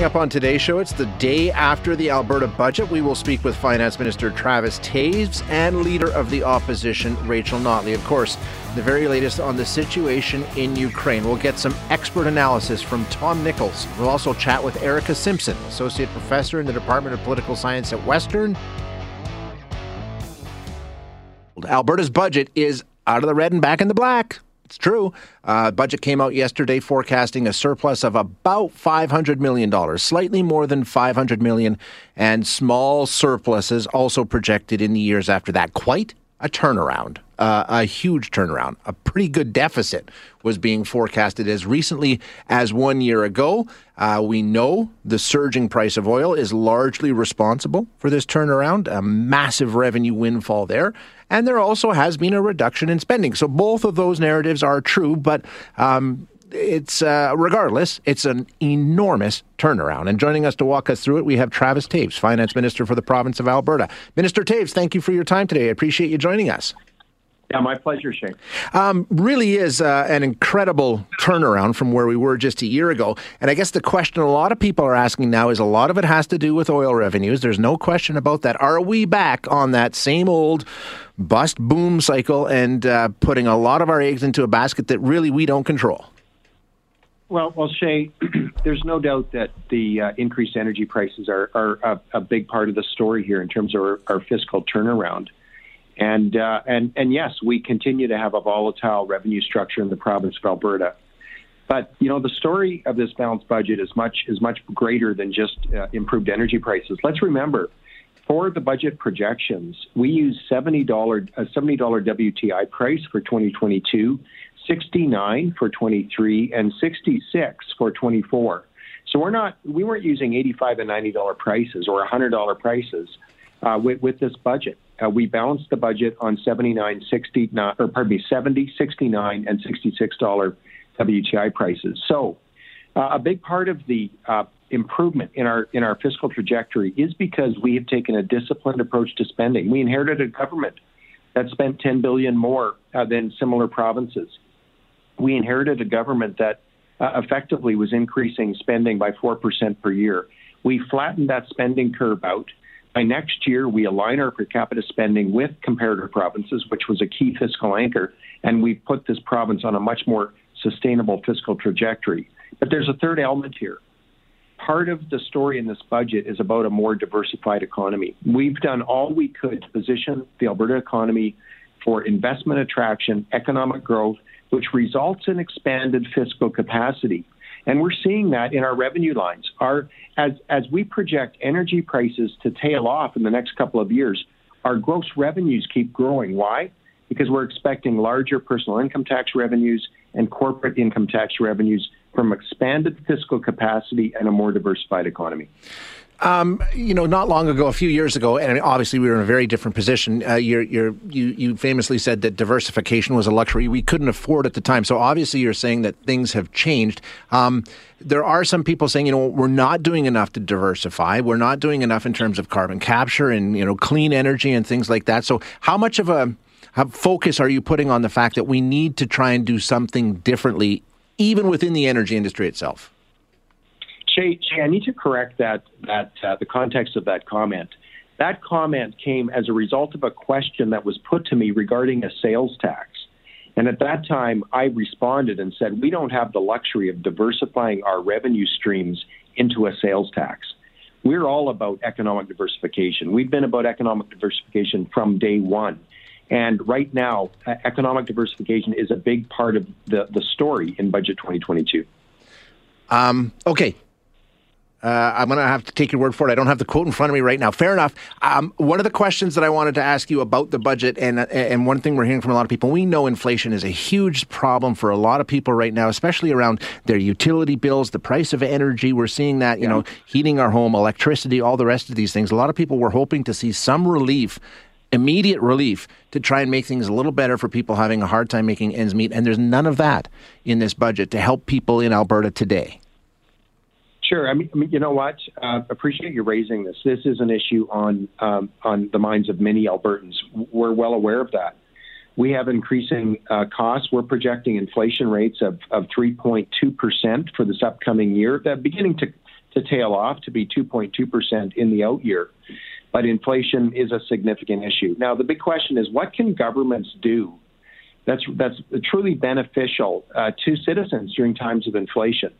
Coming up on today's show, it's the day after the Alberta budget. We will speak with Finance Minister Travis Toews and Leader of the Opposition, Rachel Notley. Of course, the very latest on the situation in Ukraine. We'll get some expert analysis from Tom Nichols. We'll also chat with Erika Simpson, Associate Professor in the Department of Political Science at Western. Alberta's budget is out of the red and back in the black. It's true. Uh, budget came out yesterday forecasting a surplus of about $500 million, slightly more than 500 million, and small surpluses also projected in the years after that. Quite a turnaround, uh, a huge turnaround. A pretty good deficit was being forecasted as recently as one year ago. Uh, we know the surging price of oil is largely responsible for this turnaround, a massive revenue windfall there. And there also has been a reduction in spending. So both of those narratives are true, but um, it's uh, regardless, it's an enormous turnaround. And joining us to walk us through it, we have Travis Toews, Finance Minister for the province of Alberta. Minister Toews, thank you for your time today. I appreciate you joining us. Yeah, my pleasure, Shane. Um, really is uh, an incredible turnaround from where we were just a year ago. And I guess the question a lot of people are asking now is a lot of it has to do with oil revenues. There's no question about that. Are we back on that same old bust boom cycle and uh, putting a lot of our eggs into a basket that really we don't control? Well, well, Shaye, there's no doubt that the uh, increased energy prices are, are a, a, big part of the story here in terms of our, our fiscal turnaround. And, uh, and, and yes, we continue to have a volatile revenue structure in the province of Alberta. But you know the story of this balanced budget is much is much greater than just uh, improved energy prices. Let's remember, for the budget projections, we use seventy dollar a seventy dollar WTI price for 2022, 69 for 23, and 66 for 24. So we're not we weren't using 85 and 90 dollar prices or 100 dollar prices uh, with, with this budget. Uh, we balanced the budget on 79, 69, or pardon me, 70, 69, and 66 dollar WTI prices. So, uh, a big part of the uh, improvement in our in our fiscal trajectory is because we have taken a disciplined approach to spending. We inherited a government that spent 10 billion more uh, than similar provinces. We inherited a government that uh, effectively was increasing spending by 4% per year. We flattened that spending curve out by next year, we align our per capita spending with comparator provinces, which was a key fiscal anchor, and we put this province on a much more sustainable fiscal trajectory. But there's a third element here. Part of the story in this budget is about a more diversified economy. We've done all we could to position the Alberta economy for investment attraction, economic growth, which results in expanded fiscal capacity. And we're seeing that in our revenue lines. Our, as, as we project energy prices to tail off in the next couple of years, our gross revenues keep growing. Why? Because we're expecting larger personal income tax revenues and corporate income tax revenues from expanded fiscal capacity and a more diversified economy. Um, you know, not long ago, a few years ago, and obviously we were in a very different position. Uh, you're, you're, you you famously said that diversification was a luxury we couldn't afford at the time. So obviously, you're saying that things have changed. Um, there are some people saying, you know, we're not doing enough to diversify. We're not doing enough in terms of carbon capture and you know clean energy and things like that. So how much of a focus are you putting on the fact that we need to try and do something differently, even within the energy industry itself? Shaye, Shaye, I need to correct that that uh, the context of that comment. That comment came as a result of a question that was put to me regarding a sales tax. And at that time, I responded and said, we don't have the luxury of diversifying our revenue streams into a sales tax. We're all about economic diversification. We've been about economic diversification from day one. And right now, economic diversification is a big part of the, the story in Budget 2022. Um, okay, Uh, I'm going to have to take your word for it. I don't have the quote in front of me right now. Fair enough. Um, one of the questions that I wanted to ask you about the budget, and and one thing we're hearing from a lot of people, we know inflation is a huge problem for a lot of people right now, especially around their utility bills, the price of energy. We're seeing that, you yeah. know, heating our home, electricity, all the rest of these things. A lot of people were hoping to see some relief immediate relief to try and make things a little better for people having a hard time making ends meet. And there's none of that in this budget to help people in Alberta today. Sure. I mean, I mean you know what? Uh, appreciate you raising this. This is an issue on um, on the minds of many Albertans. We're well aware of that. We have increasing uh, costs. We're projecting inflation rates of, of 3.2% for this upcoming year. That beginning to, to tail off to be 2.2% in the out year. But inflation is a significant issue. Now, the big question is what can governments do that's, that's truly beneficial uh, to citizens during times of inflation?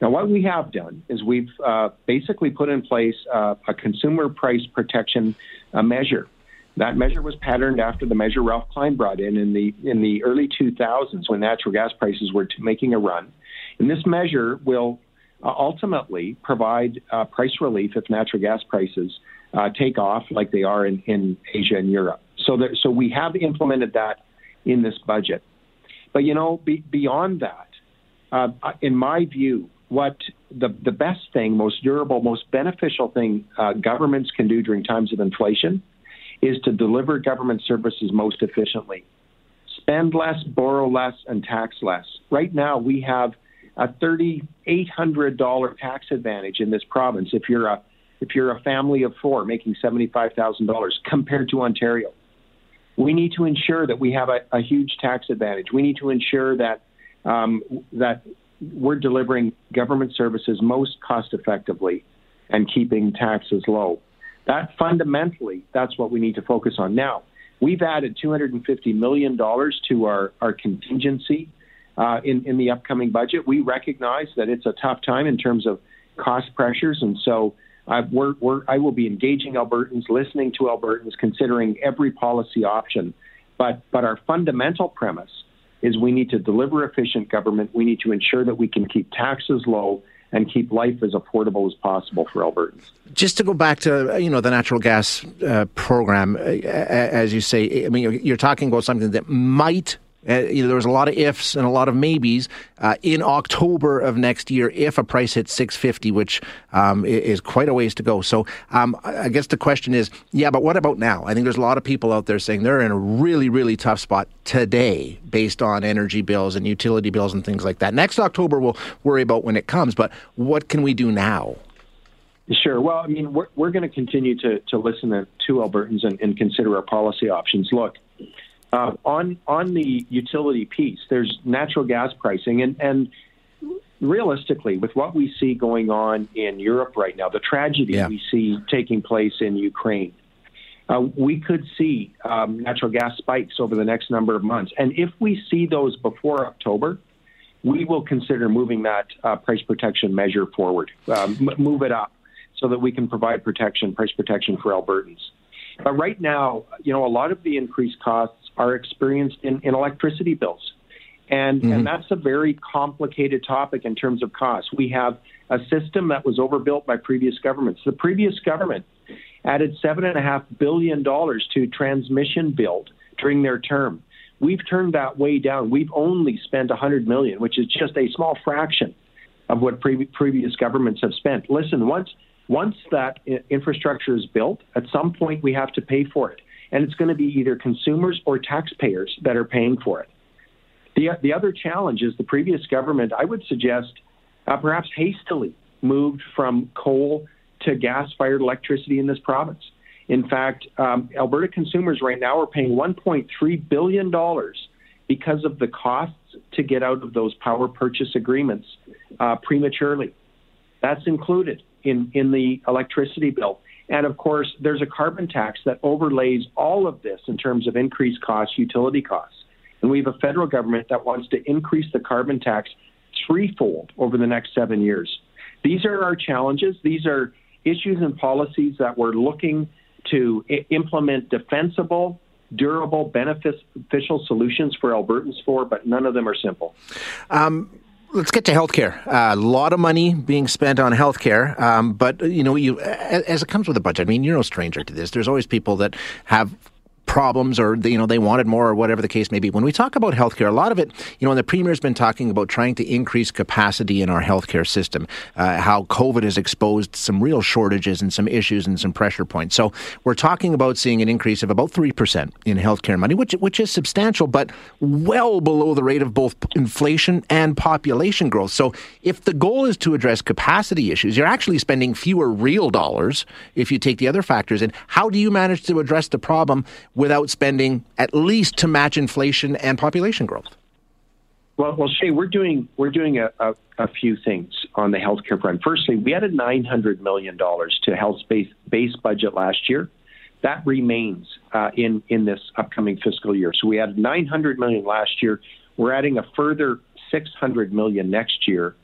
Now, what we have done is we've uh, basically put in place uh, a consumer price protection uh, measure. That measure was patterned after the measure Ralph Klein brought in in the in the early 2000s when natural gas prices were making a run. And this measure will uh, ultimately provide uh, price relief if natural gas prices uh, take off like they are in, in Asia and Europe. So, that, so we have implemented that in this budget. But you know, be, beyond that, in my view, what the, the best thing, most durable, most beneficial thing uh, governments can do during times of inflation is to deliver government services most efficiently. Spend less, borrow less, and tax less. Right now, we have a $3,800 tax advantage in this province if you're a if you're a family of four making $75,000 compared to Ontario. We need to ensure that we have a, a huge tax advantage. We need to ensure that um, that we're delivering government services most cost effectively and keeping taxes low. That fundamentally, that's what we need to focus on. Now, we've added $250 million to our, our contingency uh, in, in the upcoming budget. We recognize that it's a tough time in terms of cost pressures, and so uh, we're, we're, I will be engaging Albertans, listening to Albertans, considering every policy option. But, but our fundamental premise is we need to deliver efficient government. We need to ensure that we can keep taxes low and keep life as affordable as possible for Albertans. Just to go back to you know the natural gas uh, program, uh, as you say, I mean you're talking about something that might uh, you know, there was a lot of ifs and a lot of maybes uh, in October of next year if a price hits 650, which um, is quite a ways to go. So um, I guess the question is, yeah, but what about now? I think there's a lot of people out there saying they're in a really, really tough spot today based on energy bills and utility bills and things like that. Next October, we'll worry about when it comes, but what can we do now? Sure. Well, I mean, we're, we're going to continue to, to listen to, to Albertans and, and consider our policy options. Look, uh, on on the utility piece, there's natural gas pricing, and and realistically, with what we see going on in Europe right now, the tragedy yeah. we see taking place in Ukraine, uh, we could see um, natural gas spikes over the next number of months. And if we see those before October, we will consider moving that uh, price protection measure forward, um, move it up so that we can provide protection, price protection for Albertans. But right now, you know, a lot of the increased costs are experienced in, in electricity bills. And, mm-hmm. and that's a very complicated topic in terms of cost. We have a system that was overbuilt by previous governments. The previous government added $7.5 billion to transmission build during their term. We've turned that way down. We've only spent 100 million, which is just a small fraction of what pre- previous governments have spent. Listen, once once that infrastructure is built, at some point we have to pay for it and it's going to be either consumers or taxpayers that are paying for it. The, the other challenge is the previous government, I would suggest, uh, perhaps hastily moved from coal to gas fired electricity in this province. In fact, um, Alberta consumers right now are paying $1.3 billion because of the costs to get out of those power purchase agreements uh, prematurely. That's included in, in the electricity bill. And of course, there's a carbon tax that overlays all of this in terms of increased costs, utility costs. And we have a federal government that wants to increase the carbon tax threefold over the next seven years. These are our challenges. These are issues and policies that we're looking to I- implement defensible, durable, beneficial solutions for Albertans for, but none of them are simple. Um, let's get to healthcare. Uh, a lot of money being spent on healthcare, um, but you know, you as it comes with a budget. I mean, you're no stranger to this. There's always people that have problems or you know they wanted more or whatever the case may be. When we talk about healthcare, a lot of it, you know, and the premier's been talking about trying to increase capacity in our healthcare system. Uh, how COVID has exposed some real shortages and some issues and some pressure points. So we're talking about seeing an increase of about three percent in healthcare money, which which is substantial, but well below the rate of both inflation and population growth. So if the goal is to address capacity issues, you're actually spending fewer real dollars if you take the other factors in. How do you manage to address the problem? Without spending at least to match inflation and population growth? Well, well, Shaye, we're doing we're doing a, a, a few things on the healthcare front. Firstly, we added nine hundred million dollars to health base base budget last year. That remains uh, in in this upcoming fiscal year. So we added nine hundred million last year. We're adding a further six hundred million next year,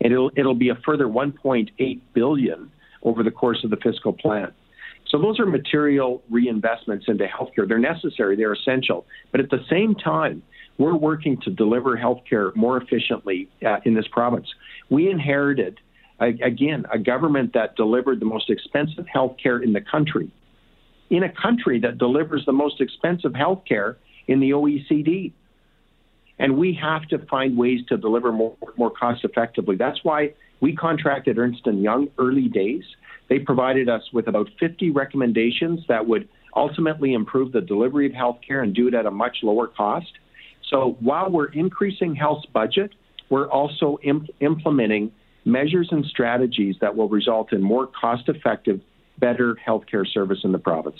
and it'll it'll be a further one point eight billion over the course of the fiscal plan. So those are material reinvestments into healthcare. They're necessary, they're essential. But at the same time, we're working to deliver healthcare more efficiently uh, in this province. We inherited, again, a government that delivered the most expensive healthcare in the country, in a country that delivers the most expensive healthcare in the OECD. And we have to find ways to deliver more, more cost effectively. That's why we contracted Ernst & Young early days they provided us with about 50 recommendations that would ultimately improve the delivery of healthcare and do it at a much lower cost. So while we're increasing health's budget, we're also imp- implementing measures and strategies that will result in more cost effective, better healthcare service in the province.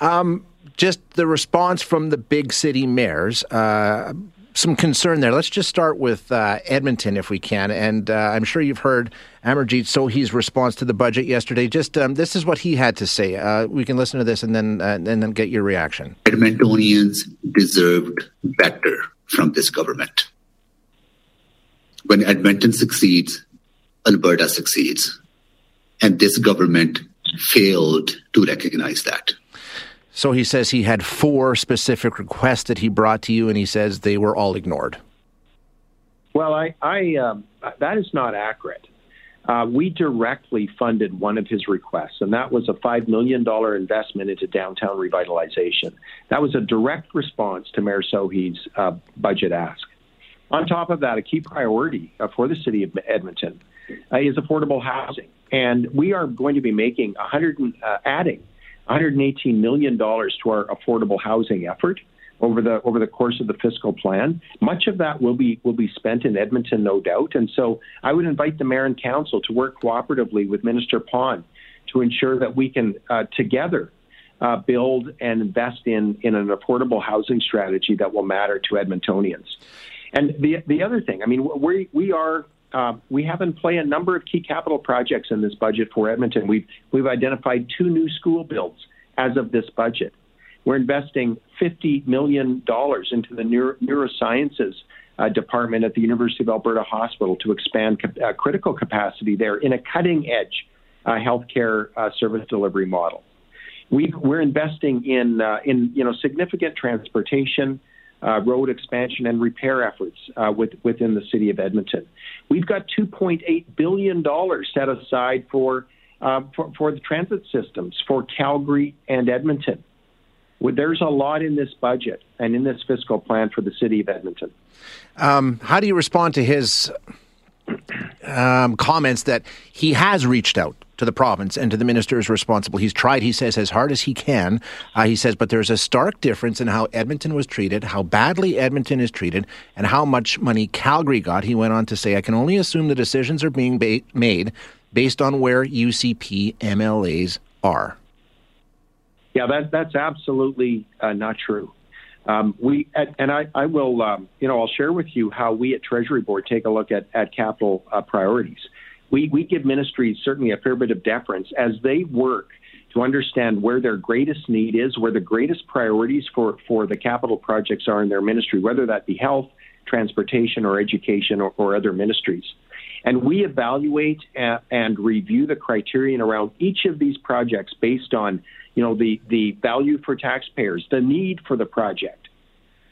Um, just the response from the big city mayors. Uh, some concern there. Let's just start with uh, Edmonton, if we can. And uh, I'm sure you've heard Amarjeet Sohi's response to the budget yesterday. Just um, this is what he had to say. Uh, we can listen to this and then uh, and then get your reaction. Edmontonians deserved better from this government. When Edmonton succeeds, Alberta succeeds, and this government failed to recognize that. So he says he had four specific requests that he brought to you, and he says they were all ignored. Well, I, I um, that is not accurate. Uh, we directly funded one of his requests, and that was a $5 million investment into downtown revitalization. That was a direct response to Mayor Sohi's uh, budget ask. On top of that, a key priority uh, for the city of Edmonton uh, is affordable housing. And we are going to be making 100, uh, adding $118 million to our affordable housing effort over the over the course of the fiscal plan. Much of that will be will be spent in Edmonton, no doubt. And so I would invite the mayor and council to work cooperatively with Minister Pon to ensure that we can uh, together uh, build and invest in in an affordable housing strategy that will matter to Edmontonians. And the the other thing, I mean, we we are uh, we have in play a number of key capital projects in this budget for Edmonton. We've we've identified two new school builds as of this budget. We're investing $50 million into the neuro- neurosciences uh, department at the University of Alberta Hospital to expand uh, critical capacity there in a cutting edge uh, healthcare uh, service delivery model. we are investing in, uh, in you know, significant transportation, uh, road expansion and repair efforts uh, with, within the city of Edmonton. We've got $2.8 billion set aside for, uh, for, for, the transit systems for Calgary and Edmonton. There's a lot in this budget and in this fiscal plan for the city of Edmonton. Um, how do you respond to his um, comments that he has reached out to the province and to the ministers responsible. He's tried, he says, as hard as he can. Uh, he says, but there's a stark difference in how Edmonton was treated, how badly Edmonton is treated, and how much money Calgary got. He went on to say, I can only assume the decisions are being ba- made based on where UCP MLAs are. Yeah, that, that's absolutely uh, not true. Um, we and I, I will, um, you know, I'll share with you how we at Treasury Board take a look at at capital uh, priorities. We we give ministries certainly a fair bit of deference as they work to understand where their greatest need is, where the greatest priorities for for the capital projects are in their ministry, whether that be health, transportation, or education, or, or other ministries. And we evaluate and review the criterion around each of these projects based on you know, the, the value for taxpayers, the need for the project,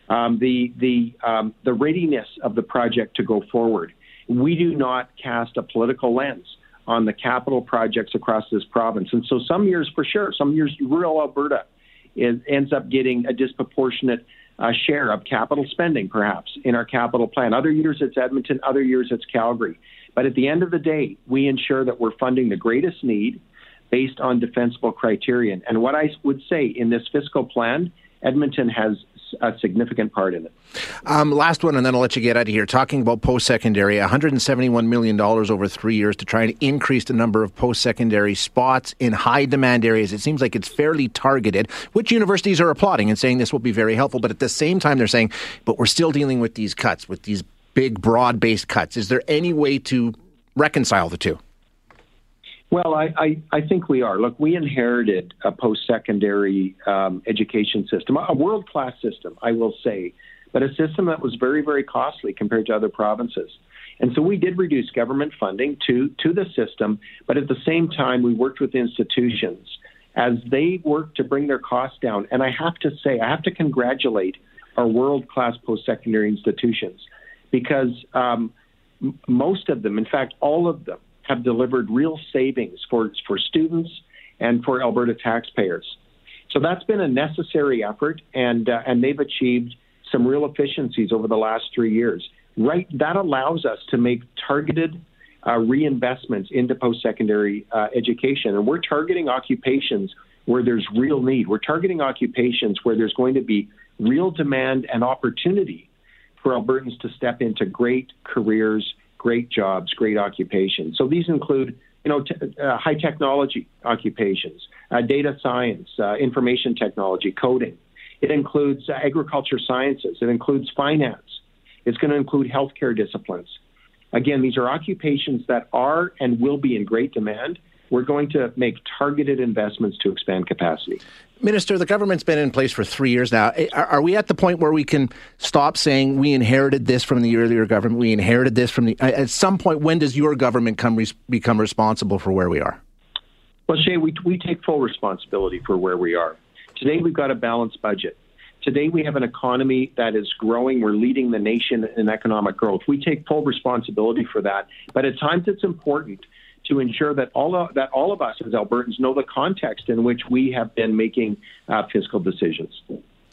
um, the, the, um, the readiness of the project to go forward. We do not cast a political lens on the capital projects across this province. And so some years, for sure, some years, rural Alberta is, ends up getting a disproportionate uh, share of capital spending, perhaps, in our capital plan. Other years it's Edmonton, other years it's Calgary. But at the end of the day, we ensure that we're funding the greatest need based on defensible criterion. And what I would say in this fiscal plan, Edmonton has a significant part in it. Um, last one, and then I'll let you get out of here. Talking about post secondary, $171 million over three years to try and increase the number of post secondary spots in high demand areas. It seems like it's fairly targeted, which universities are applauding and saying this will be very helpful. But at the same time, they're saying, but we're still dealing with these cuts, with these big, broad based cuts. Is there any way to reconcile the two? Well, I, I, I, think we are. Look, we inherited a post secondary um, education system, a world class system, I will say, but a system that was very, very costly compared to other provinces. And so we did reduce government funding to, to the system, but at the same time, we worked with institutions as they worked to bring their costs down. And I have to say, I have to congratulate our world class post secondary institutions because um, most of them, in fact, all of them, have delivered real savings for, for students and for Alberta taxpayers. So that's been a necessary effort, and uh, and they've achieved some real efficiencies over the last three years. Right, that allows us to make targeted uh, reinvestments into post-secondary uh, education, and we're targeting occupations where there's real need. We're targeting occupations where there's going to be real demand and opportunity for Albertans to step into great careers great jobs, great occupations. So these include, you know, t- uh, high technology occupations, uh, data science, uh, information technology, coding. It includes uh, agriculture sciences. It includes finance. It's going to include healthcare disciplines. Again, these are occupations that are and will be in great demand. We're going to make targeted investments to expand capacity. Minister, the government's been in place for three years now. Eh, are, we at the point where we can stop saying we inherited this from the earlier government? We inherited this from the. At some point, when does your government come res, become responsible for where we are? Well, Shaye, we, we take full responsibility for where we are. Today, we've got a balanced budget. Today, we have an economy that is growing. We're leading the nation in economic growth. We take full responsibility for that. But at times, it's important to ensure that all of, that all of us as Albertans know the context in which we have been making uh, fiscal decisions.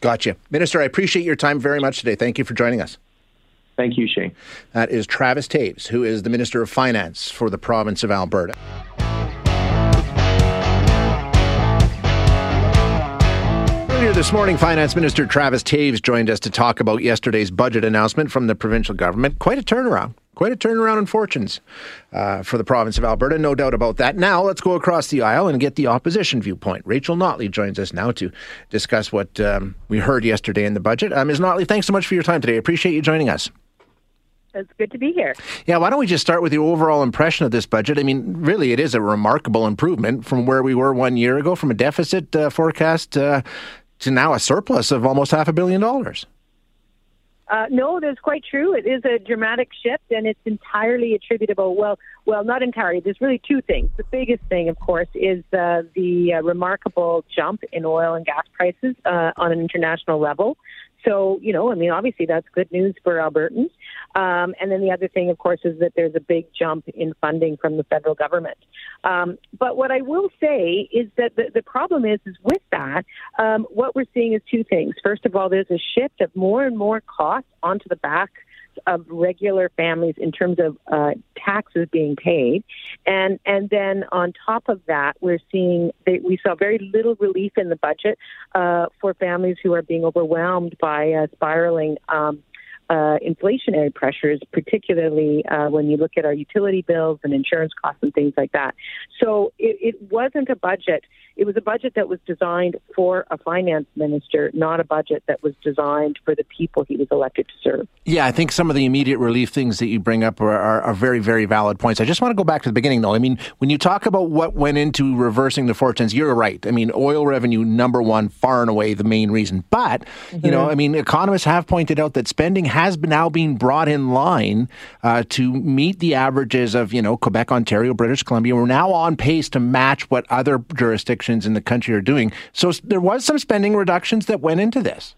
Gotcha. Minister, I appreciate your time very much today. Thank you for joining us. Thank you, Shane. That is Travis Toews, who is the Minister of Finance for the province of Alberta. Earlier this morning, Finance Minister Travis Toews joined us to talk about yesterday's budget announcement from the provincial government. Quite a turnaround. Quite a turnaround in fortunes uh, for the province of Alberta, no doubt about that. Now, let's go across the aisle and get the opposition viewpoint. Rachel Notley joins us now to discuss what um, we heard yesterday in the budget. Uh, Ms. Notley, thanks so much for your time today. I appreciate you joining us. It's good to be here. Yeah, why don't we just start with your overall impression of this budget? I mean, really, it is a remarkable improvement from where we were one year ago, from a deficit uh, forecast uh, to now a surplus of almost half a billion dollars. Uh, no, that's quite true. It is a dramatic shift, and it's entirely attributable. Well, well, not entirely. There's really two things. The biggest thing, of course, is uh, the uh, remarkable jump in oil and gas prices uh, on an international level. So, you know, I mean, obviously that's good news for Albertans. Um, and then the other thing, of course, is that there's a big jump in funding from the federal government. Um, but what I will say is that the, the problem is, is with that, um, what we're seeing is two things. First of all, there's a shift of more and more costs onto the back of regular families in terms of uh, taxes being paid, and and then on top of that, we're seeing that we saw very little relief in the budget uh, for families who are being overwhelmed by uh, spiraling. Um, uh, inflationary pressures, particularly uh, when you look at our utility bills and insurance costs and things like that. So it, it wasn't a budget it was a budget that was designed for a finance minister, not a budget that was designed for the people he was elected to serve. Yeah, I think some of the immediate relief things that you bring up are, are, are, very, very valid points. I just want to go back to the beginning, though. I mean, when you talk about what went into reversing the fortunes, you're right. I mean, oil revenue, number one, far and away the main reason. But, mm-hmm. you know, mm-hmm. I mean, economists have pointed out that spending has been now being brought in line uh, to meet the averages of, you know, Quebec, Ontario, British Columbia. We're now on pace to match what other jurisdictions in the country are doing. So there was some spending reductions that went into this.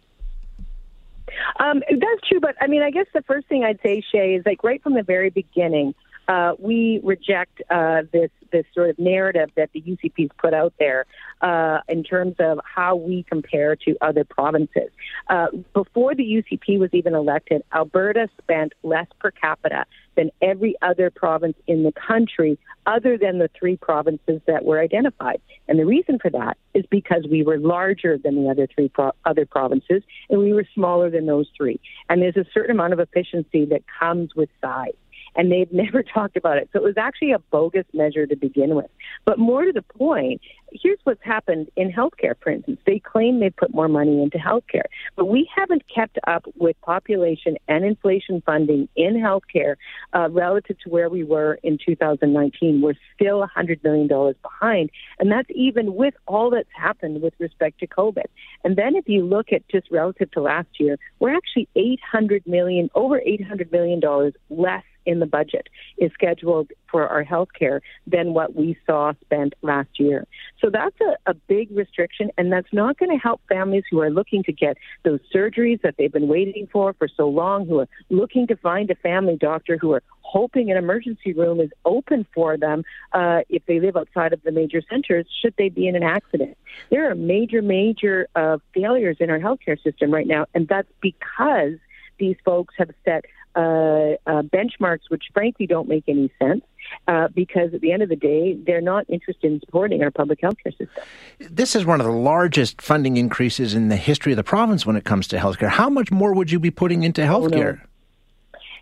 Um, that's true, but I mean, I guess the first thing I'd say, Shaye, is like right from the very beginning, uh, we reject uh, this this sort of narrative that the UCP's put out there uh, in terms of how we compare to other provinces. Uh, before the UCP was even elected, Alberta spent less per capita than every other province in the country, other than the three provinces that were identified. And the reason for that is because we were larger than the other three pro- other provinces, and we were smaller than those three. And there's a certain amount of efficiency that comes with size and they'd never talked about it. So it was actually a bogus measure to begin with. But more to the point, here's what's happened in healthcare, for instance. They claim they put more money into healthcare, but we haven't kept up with population and inflation funding in healthcare uh, relative to where we were in 2019. We're still $100 million behind, and that's even with all that's happened with respect to COVID. And then if you look at just relative to last year, we're actually 800 million, over 800 million dollars less in the budget is scheduled for our health care than what we saw spent last year. So that's a, a big restriction, and that's not going to help families who are looking to get those surgeries that they've been waiting for for so long, who are looking to find a family doctor, who are hoping an emergency room is open for them uh, if they live outside of the major centers, should they be in an accident. There are major, major uh, failures in our healthcare system right now, and that's because these folks have set uh, uh, benchmarks which frankly don't make any sense. Uh, because at the end of the day, they're not interested in supporting our public health care system. This is one of the largest funding increases in the history of the province when it comes to healthcare. How much more would you be putting into healthcare? Oh, no.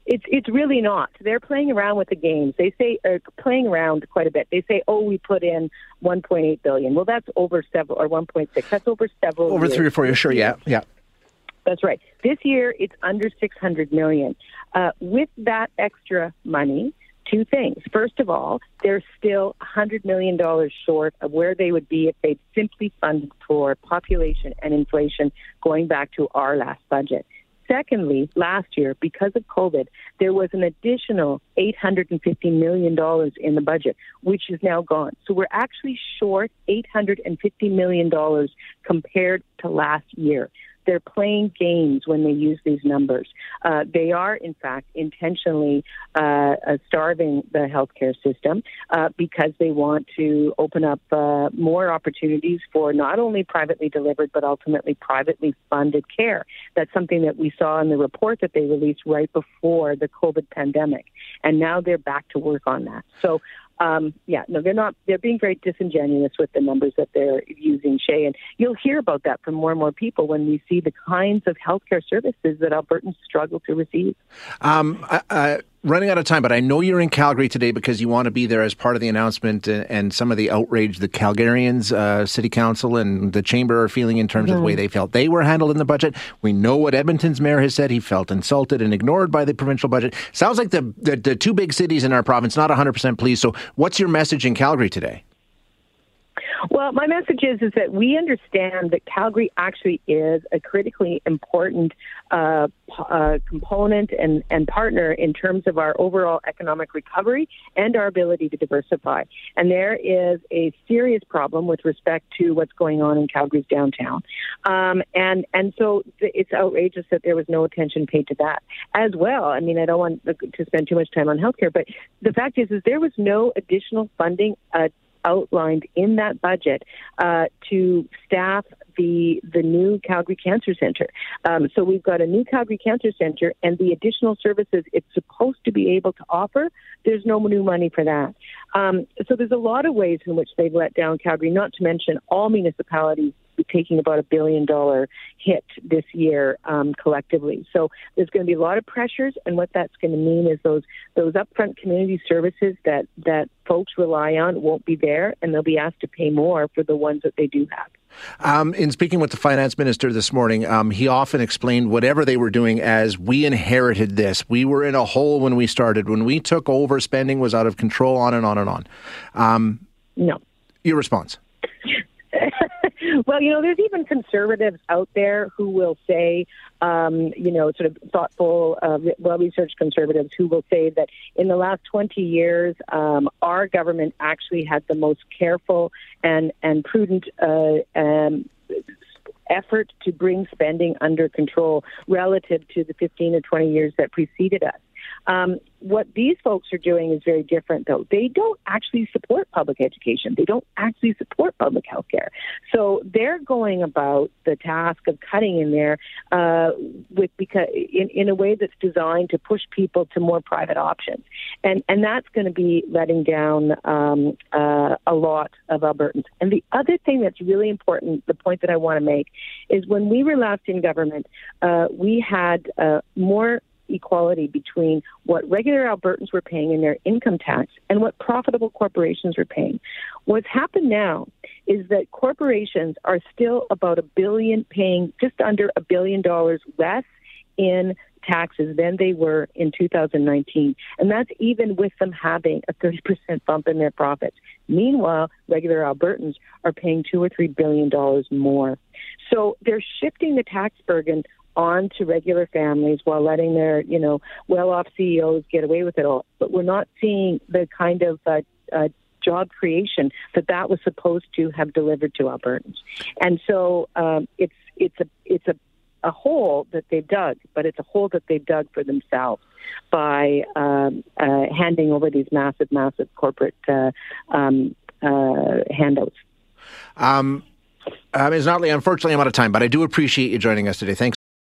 It's it's really not. They're playing around with the games. They say uh, playing around quite a bit. They say, "Oh, we put in 1.8 billion." Well, that's over several or 1.6. That's over several. Over years. three or four years. Sure. Yeah. Yeah. That's right. This year it's under 600 million. Uh, with that extra money, two things. First of all, they're still $100 million short of where they would be if they'd simply funded for population and inflation going back to our last budget. Secondly, last year, because of COVID, there was an additional $850 million in the budget, which is now gone. So we're actually short $850 million compared to last year. They're playing games when they use these numbers. Uh, they are, in fact, intentionally uh, uh, starving the healthcare system uh, because they want to open up uh, more opportunities for not only privately delivered but ultimately privately funded care. That's something that we saw in the report that they released right before the COVID pandemic, and now they're back to work on that. So um, yeah, no, they're not. They're being very disingenuous with the numbers that they're using, Shaye. And you'll hear about that from more and more people when we see the kinds of healthcare services that Albertans struggle to receive. Um, running out of time, but I know you're in Calgary today because you want to be there as part of the announcement and, and some of the outrage the Calgarians, uh, City Council, and the Chamber are feeling in terms mm-hmm. of the way mm-hmm. they felt they were handled in the budget. We know what Edmonton's mayor has said. He felt insulted and ignored by the provincial budget. Sounds like the, the, the two big cities in our province not 100% pleased. So, what's your message in Calgary today? Well, my message is is that we understand that Calgary actually is a critically important uh, uh, component and, and partner in terms of our overall economic recovery and our ability to diversify. And there is a serious problem with respect to what's going on in Calgary's downtown. Um, and and so it's outrageous that there was no attention paid to that as well. I mean, I don't want to spend too much time on healthcare, but the fact is, is there was no additional funding uh, outlined in that budget uh, to staff the the new Calgary Cancer Center. Um, so we've got a new Calgary Cancer Center, and the additional services it's supposed to be able to offer. There's no new money for that. Um, so there's a lot of ways in which they've let down Calgary. Not to mention all municipalities taking about a billion dollar hit this year um, collectively. So there's going to be a lot of pressures, and what that's going to mean is those those upfront community services that that folks rely on won't be there, and they'll be asked to pay more for the ones that they do have. Um, in speaking with the finance minister this morning, um, he often explained whatever they were doing as we inherited this. We were in a hole when we started. When we took over, spending was out of control, on and on and on. Um, no. Your response? well, you know, there's even conservatives out there who will say, um, you know, sort of thoughtful, uh, well researched conservatives who will say that in the last 20 years, um, our government actually had the most careful and, and prudent uh, um, effort to bring spending under control relative to the 15 or 20 years that preceded us. Um, what these folks are doing is very different, though. They don't actually support public education. They don't actually support public health care. So they're going about the task of cutting in there uh, with because in, in a way that's designed to push people to more private options, and and that's going to be letting down um, uh, a lot of Albertans. And the other thing that's really important, the point that I want to make, is when we were last in government, uh, we had uh, more equality between what regular Albertans were paying in their income tax and what profitable corporations were paying. What's happened now is that corporations are still about a billion paying just under a billion dollars less in taxes than they were in 2019. And that's even with them having a 30% bump in their profits. Meanwhile, regular Albertans are paying two or three billion dollars more. So they're shifting the tax burden on to regular families while letting their, you know, well-off CEOs get away with it all. But we're not seeing the kind of uh, uh, job creation that that was supposed to have delivered to Albertans. And so um, it's it's a it's a a hole that they've dug, but it's a hole that they've dug for themselves by um, uh, handing over these massive, massive corporate uh, um, uh, handouts. Um, Ms. Notley, unfortunately, I'm out of time, but I do appreciate you joining us today. Thanks.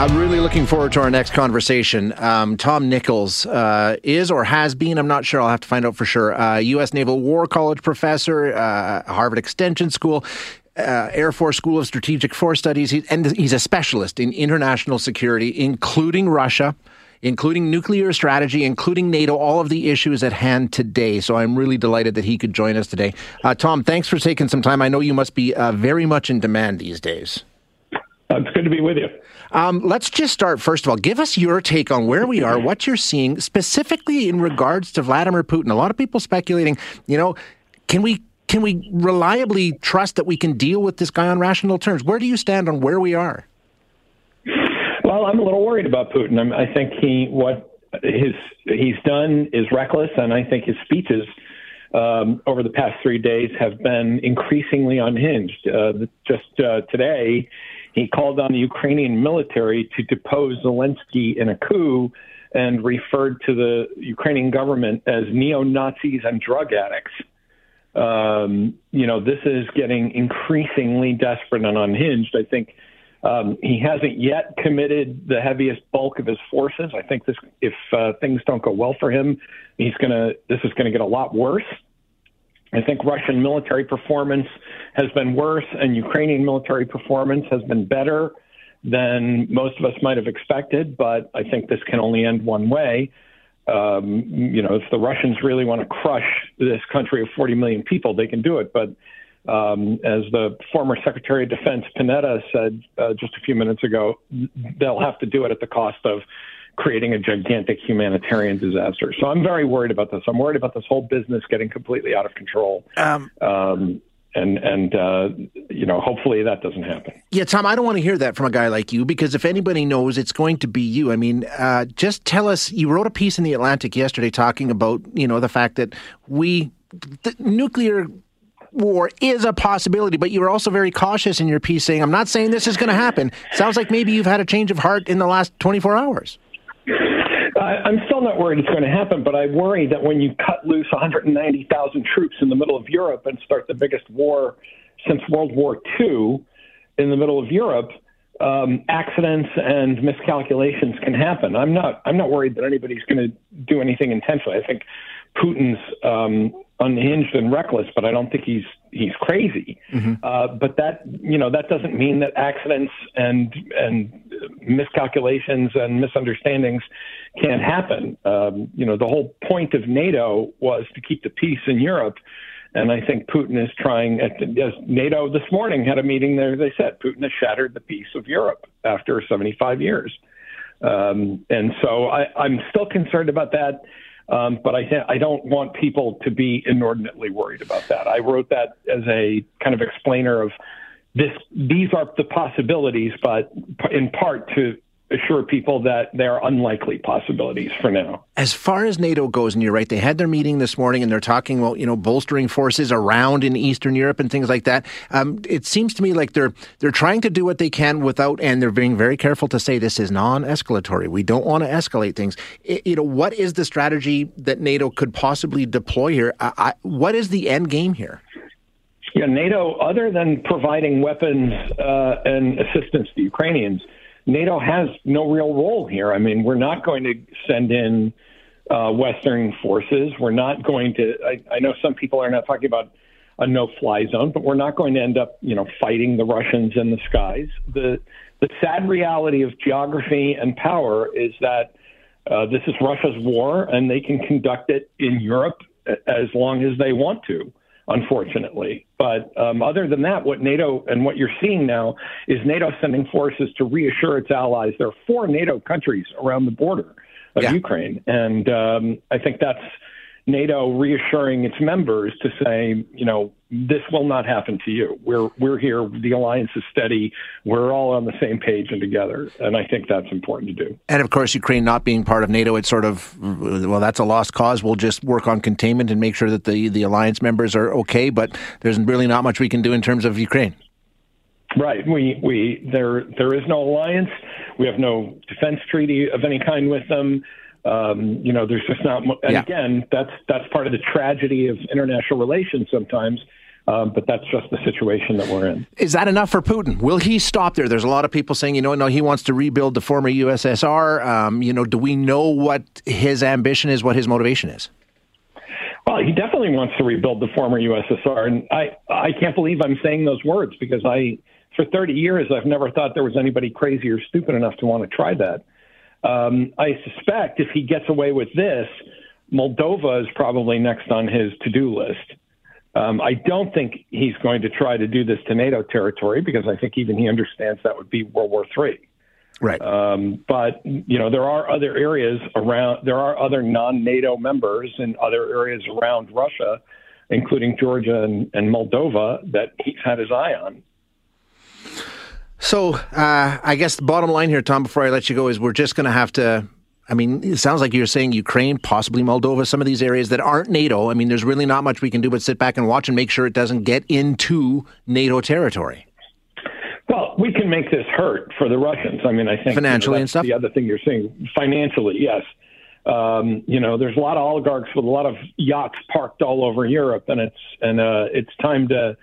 Uh, really looking forward to our next conversation. Um, Tom Nichols uh, is or has been, I'm not sure, I'll have to find out for sure, uh, U.S. Naval War College professor, uh, Harvard Extension School. Uh, Air Force School of Strategic Force Studies, he, and he's a specialist in international security, including Russia, including nuclear strategy, including NATO, all of the issues at hand today. So I'm really delighted that he could join us today. Uh, Tom, thanks for taking some time. I know you must be very much in demand these days. It's good to be with you. Um, let's just start, first of all. Give us your take on where we are, what you're seeing, specifically in regards to Vladimir Putin. A lot of people speculating, you know, can we can we reliably trust that we can deal with this guy on rational terms? Where do you stand on where we are? Well, I'm a little worried about Putin. I'm, I think he what his he's done is reckless, and I think his speeches um, over the past three days have been increasingly unhinged. Uh, just uh, today, he called on the Ukrainian military to depose Zelensky in a coup and referred to the Ukrainian government as neo Nazis and drug addicts. Um, you know, this is getting increasingly desperate and unhinged. I think um, he hasn't yet committed the heaviest bulk of his forces. I think this, if uh, things don't go well for him, he's gonna. This is going to get a lot worse. I think Russian military performance has been worse, and Ukrainian military performance has been better than most of us might have expected. But I think this can only end one way. Um, you know, if the Russians really want to crush this country of 40 million people, they can do it. But um, as the former Secretary of Defense Panetta said uh, just a few minutes ago, they'll have to do it at the cost of creating a gigantic humanitarian disaster. So I'm very worried about this. I'm worried about this whole business getting completely out of control. Um, um, and and uh, you know, hopefully that doesn't happen. Yeah, Tom, I don't want to hear that from a guy like you because if anybody knows, it's going to be you. I mean, uh, just tell us. You wrote a piece in the Atlantic yesterday talking about you know the fact that we the nuclear war is a possibility, but you were also very cautious in your piece, saying, "I'm not saying this is going to happen." Sounds like maybe you've had a change of heart in the last 24 hours. I'm still not worried it's going to happen, but I worry that when you cut loose 190,000 troops in the middle of Europe and start the biggest war since World War II in the middle of Europe, um, accidents and miscalculations can happen. I'm not. I'm not worried that anybody's going to do anything intentionally. I think Putin's um, unhinged and reckless, but I don't think he's he's crazy. Mm-hmm. Uh, but that you know that doesn't mean that accidents and and miscalculations and misunderstandings can't happen. Um, you know, the whole point of NATO was to keep the peace in Europe. And I think Putin is trying, as NATO this morning had a meeting there, they said Putin has shattered the peace of Europe after 75 years. Um, and so I, I'm still concerned about that. Um, but I, I don't want people to be inordinately worried about that. I wrote that as a kind of explainer of this. These are the possibilities, but in part to assure people that they're unlikely possibilities for now. As far as NATO goes, and you're right, they had their meeting this morning and they're talking about, you know, bolstering forces around in Eastern Europe and things like that. Um, it seems to me like they're they're trying to do what they can without, and they're being very careful to say this is non-escalatory. We don't want to escalate things. It, you know, what is the strategy that NATO could possibly deploy here? I, I, what is the end game here? Yeah, NATO, other than providing weapons uh, and assistance to Ukrainians, NATO has no real role here. I mean, we're not going to send in uh, Western forces. We're not going to. I, I know some people are not talking about a no-fly zone, but we're not going to end up, you know, fighting the Russians in the skies. The the sad reality of geography and power is that uh, this is Russia's war, and they can conduct it in Europe as long as they want to unfortunately. But um, other than that, what NATO and what you're seeing now is NATO sending forces to reassure its allies. There are four NATO countries around the border of yeah. Ukraine, and um, I think that's NATO reassuring its members to say, you know, this will not happen to you. We're we're here. The alliance is steady. We're all on the same page and together. And I think that's important to do. And of course, Ukraine not being part of NATO, it's sort of well, that's a lost cause. We'll just work on containment and make sure that the the alliance members are okay. But there's really not much we can do in terms of Ukraine. Right. We we there there is no alliance. We have no defense treaty of any kind with them. Um, you know, there's just not. And yeah. again, that's that's part of the tragedy of international relations sometimes. Um, but that's just the situation that we're in. Is that enough for Putin? Will he stop there? There's a lot of people saying, you know, no, he wants to rebuild the former USSR. Um, you know, do we know what his ambition is, what his motivation is? Well, he definitely wants to rebuild the former USSR, and I I can't believe I'm saying those words because I for 30 years I've never thought there was anybody crazy or stupid enough to want to try that. Um, I suspect if he gets away with this, Moldova is probably next on his to do list. Um, I don't think he's going to try to do this to NATO territory because I think even he understands that would be World War III. Right. Um, but you know there are other areas around. There are other non-NATO members in other areas around Russia, including Georgia and, and Moldova, that he's had his eye on. So uh, I guess the bottom line here, Tom, before I let you go, is we're just going to have to. I mean, it sounds like you're saying Ukraine, possibly Moldova, some of these areas that aren't NATO. I mean, there's really not much we can do but sit back and watch and make sure it doesn't get into NATO territory. Well, we can make this hurt for the Russians. I mean, I think financially you know, and stuff. The other thing you're saying, financially, yes. Um, you know, there's a lot of oligarchs with a lot of yachts parked all over Europe, and it's and uh, it's time to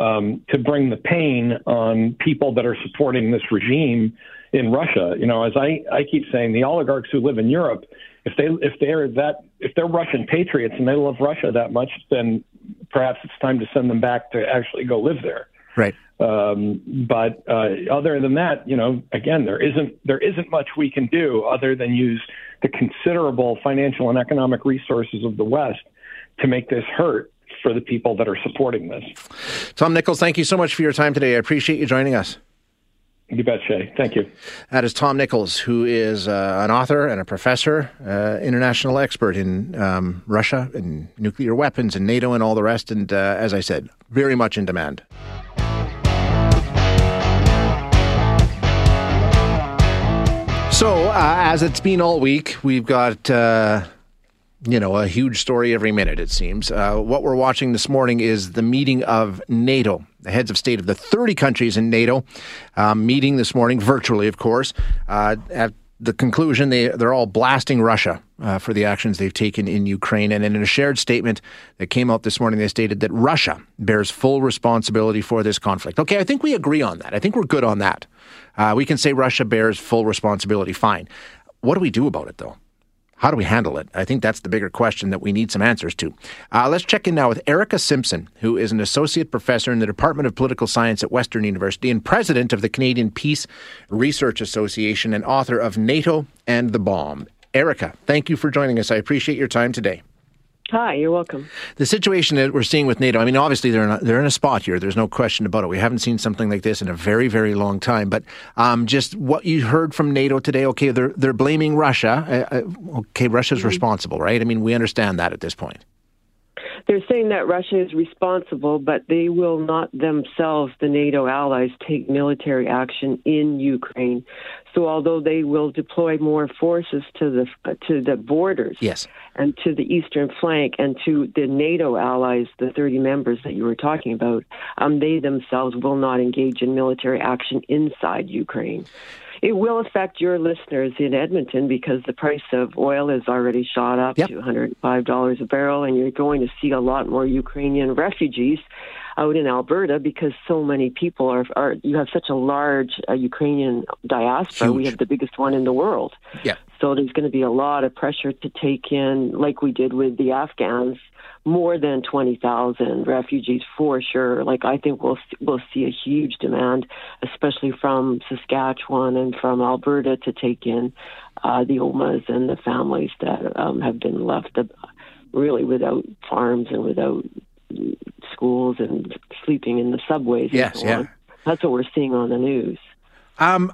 um, to bring the pain on people that are supporting this regime in Russia. You know, as I, I keep saying, the oligarchs who live in Europe, if they if they're that if they're Russian patriots and they love Russia that much, then perhaps it's time to send them back to actually go live there. Right. Um, but uh, other than that, you know, again, there isn't there isn't much we can do other than use the considerable financial and economic resources of the West to make this hurt for the people that are supporting this. Tom Nichols, thank you so much for your time today. I appreciate you joining us. You bet, Shaye. Thank you. That is Tom Nichols, who is uh, an author and a professor, uh, international expert in um, Russia and nuclear weapons and NATO and all the rest. And uh, as I said, very much in demand. So, uh, as it's been all week, we've got uh, you know, a huge story every minute, it seems. Uh, what we're watching this morning is the meeting of NATO, the heads of state of the 30 countries in NATO, um, meeting this morning, virtually, of course. Uh, at the conclusion, they, they're all blasting Russia uh, for the actions they've taken in Ukraine. And in a shared statement that came out this morning, they stated that Russia bears full responsibility for this conflict. Okay, I think we agree on that. I think we're good on that. Uh, we can say Russia bears full responsibility. Fine. What do we do about it, though? How do we handle it? I think that's the bigger question that we need some answers to. Uh, let's check in now with Erika Simpson, who is an associate professor in the Department of Political Science at Western University and president of the Canadian Peace Research Association and author of NATO and the Bomb. Erika, thank you for joining us. I appreciate your time today. Hi, you're welcome. The situation that we're seeing with NATO, I mean, obviously they're in a, they're in a spot here. There's no question about it. We haven't seen something like this in a very, very long time. But um, just what you heard from NATO today, okay, they're they're blaming Russia. Uh, uh okay, Russia's mm-hmm. responsible, right? I mean, we understand that at this point. They're saying that Russia is responsible, but they will not themselves, the NATO allies, take military action in Ukraine. So, although they will deploy more forces to the to the borders, yes, and to the eastern flank, and to the NATO allies, the 30 members that you were talking about, um, they themselves will not engage in military action inside Ukraine. It will affect your listeners in Edmonton because the price of oil has already shot up yep. to $105 a barrel, and you're going to see a lot more Ukrainian refugees out in Alberta because so many people are. are you have such a large uh, Ukrainian diaspora. Huge. We have the biggest one in the world. Yeah. So there's going to be a lot of pressure to take in, like we did with the Afghans, more than 20,000 refugees for sure. Like I think we'll we'll see a huge demand, especially from Saskatchewan and from Alberta, to take in uh, the Omas and the families that um, have been left uh, really without farms and without schools and sleeping in the subways. Yes, so yeah. On. That's what we're seeing on the news. Um,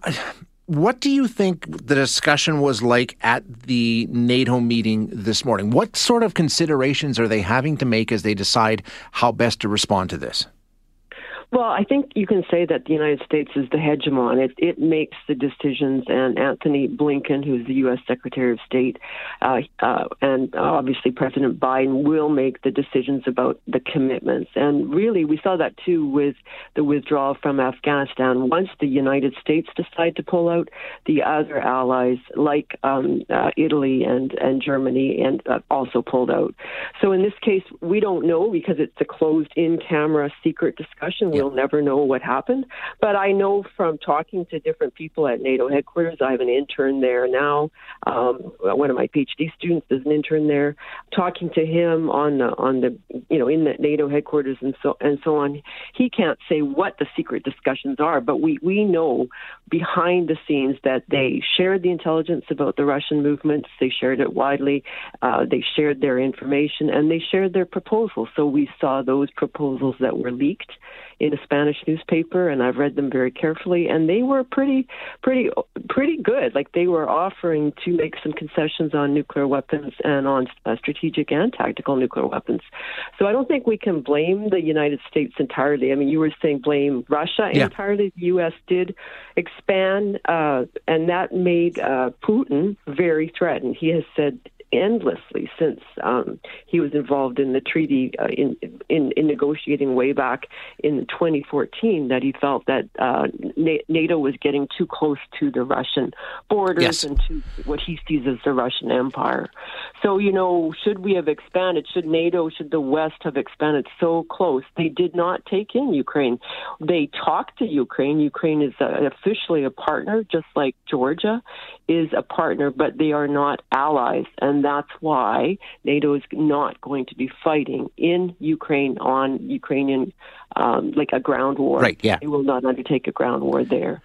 what do you think the discussion was like at the NATO meeting this morning? What sort of considerations are they having to make as they decide how best to respond to this? Well, I think you can say that the United States is the hegemon. It, it makes the decisions, and Antony Blinken, who's the U.S. Secretary of State, uh, uh, and obviously President Biden will make the decisions about the commitments. And really, we saw that too with the withdrawal from Afghanistan. Once the United States decide to pull out, the other allies, like um, uh, Italy and, and Germany, and uh, also pulled out. So in this case, we don't know because it's a closed in-camera secret discussion We'll never know what happened. But I know from talking to different people at NATO headquarters, I have an intern there now. Um, one of my PhD students is an intern there. Talking to him on the on the you know in the NATO headquarters and so and so on, he can't say what the secret discussions are, but we we know behind the scenes that they shared the intelligence about the Russian movements. They shared it widely. Uh, they shared their information and they shared their proposals. So we saw those proposals that were leaked in a Spanish newspaper, and I've read them very carefully, and they were pretty, pretty, pretty good. Like they were offering to make some concessions on nuclear weapons and on uh, strategic and tactical nuclear weapons. So I don't think we can blame the United States entirely. I mean, you were saying blame Russia yeah. entirely. The U.S. did expand, uh, and that made uh, Putin very threatened. He has said endlessly since um, he was involved in the treaty uh, in, in, in negotiating way back in 2014 that he felt that uh, NATO was getting too close to the Russian borders yes. and to what he sees as the Russian Empire. So you know, should we have expanded? Should NATO? Should the West have expanded so close? They did not take in Ukraine. They talked to Ukraine. Ukraine is uh, officially a partner, just like Georgia is a partner, but they are not allies. And that's why NATO is not going to be fighting in Ukraine on Ukrainian, um, like a ground war. Right, yeah. They will not undertake a ground war there.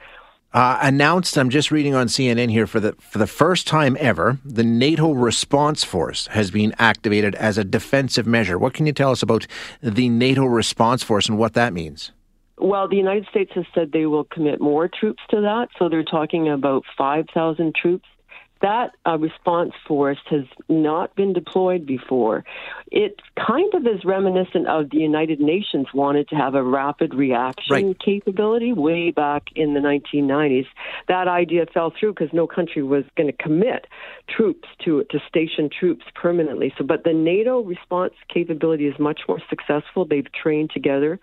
Uh, announced, I'm just reading on CNN here for the for the first time ever, the NATO response force has been activated as a defensive measure. What can you tell us about the NATO response force and what that means? Well, the United States has said they will commit more troops to that. So they're talking about 5,000 troops that uh, response force has not been deployed before. It kind of is reminiscent of the United Nations wanted to have a rapid reaction right. capability way back in the 1990s. That idea fell through because no country was going to commit troops to to station troops permanently. So, but the NATO response capability is much more successful. They've trained together,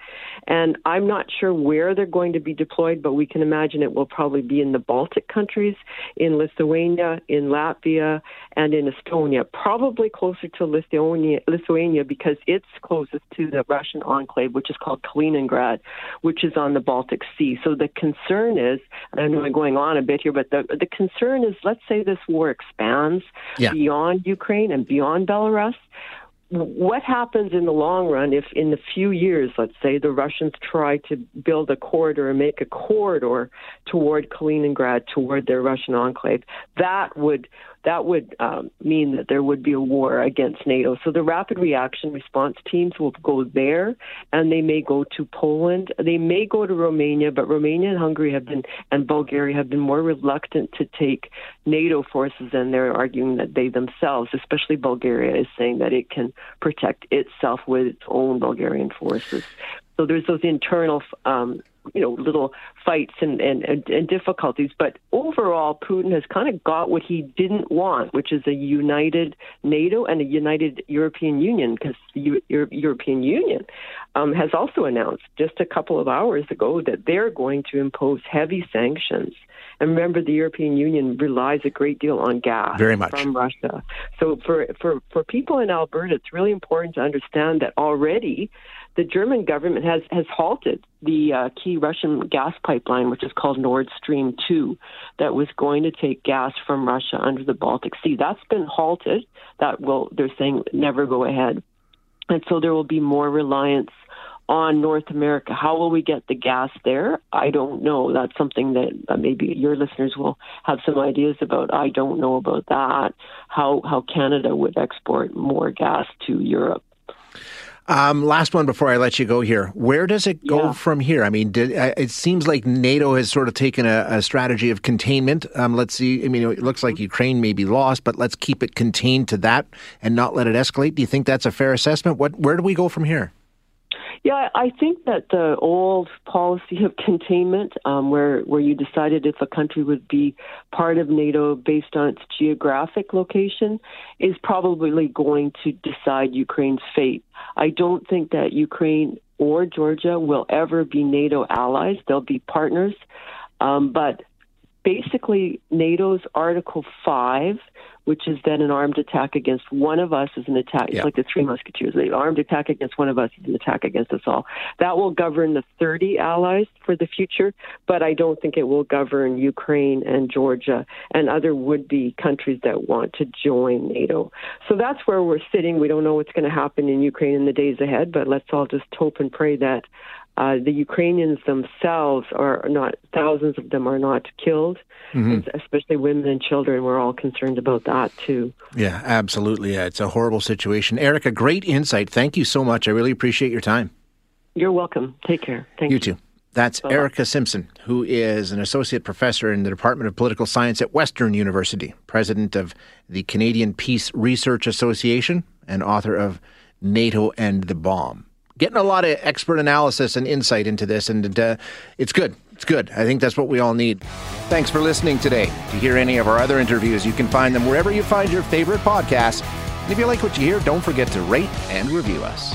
and I'm not sure where they're going to be deployed, but we can imagine it will probably be in the Baltic countries, in Lithuania in Latvia and in Estonia, probably closer to Lithuania, Lithuania because it's closest to the Russian enclave, which is called Kaliningrad, which is on the Baltic Sea. So the concern is, and I know I'm going on a bit here, but the, the concern is let's say this war expands yeah. beyond Ukraine and beyond Belarus what happens in the long run if in the few years let's say the russians try to build a corridor and make a corridor toward kaliningrad toward their russian enclave that would that would um, mean that there would be a war against NATO. So the rapid reaction response teams will go there, and they may go to Poland. They may go to Romania, but Romania and Hungary have been, and Bulgaria have been more reluctant to take NATO forces, and they're arguing that they themselves, especially Bulgaria, is saying that it can protect itself with its own Bulgarian forces. So there's those internal um, you know little fights and, and, and difficulties. But overall, Putin has kind of got what he didn't want, which is a united NATO and a united European Union, because the U- European Union um, has also announced just a couple of hours ago that they're going to impose heavy sanctions. And remember, the European Union relies a great deal on gas Very much. from Russia. So for, for, for people in Alberta, it's really important to understand that already the German government has, has halted the uh, key Russian gas pipeline, which is called Nord Stream 2, that was going to take gas from Russia under the Baltic Sea. That's been halted. That will, they're saying, never go ahead. And so there will be more reliance on North America. How will we get the gas there? I don't know. That's something that maybe your listeners will have some ideas about. I don't know about that. How how Canada would export more gas to Europe. Um, last one before I let you go here. Where does it go yeah. from here? I mean, did, uh, it seems like NATO has sort of taken a, a strategy of containment. Um, let's see. I mean, it looks like Ukraine may be lost, but let's keep it contained to that and not let it escalate. Do you think that's a fair assessment? What, where do we go from here? Yeah, I think that the old policy of containment, um, where where you decided if a country would be part of NATO based on its geographic location, is probably going to decide Ukraine's fate. I don't think that Ukraine or Georgia will ever be NATO allies; they'll be partners. Um, but basically, NATO's Article Five which is then an armed attack against one of us is an attack. It's yeah. like the Three Musketeers. The armed attack against one of us is an attack against us all. That will govern the 30 allies for the future, but I don't think it will govern Ukraine and Georgia and other would-be countries that want to join NATO. So that's where we're sitting. We don't know what's going to happen in Ukraine in the days ahead, but let's all just hope and pray that uh, the Ukrainians themselves are not, thousands of them are not killed, mm-hmm. especially women and children. We're all concerned about that too. Yeah, absolutely. Yeah, it's a horrible situation. Erika, great insight. Thank you so much. I really appreciate your time. You're welcome. Take care. Thank you. You too. That's Bye-bye. Erika Simpson, who is an associate professor in the Department of Political Science at Western University, president of the Canadian Peace Research Association, and author of NATO and the Bomb getting a lot of expert analysis and insight into this, and uh, it's good. It's good. I think that's what we all need. Thanks for listening today. To hear any of our other interviews, you can find them wherever you find your favorite podcasts. And if you like what you hear, don't forget to rate and review us.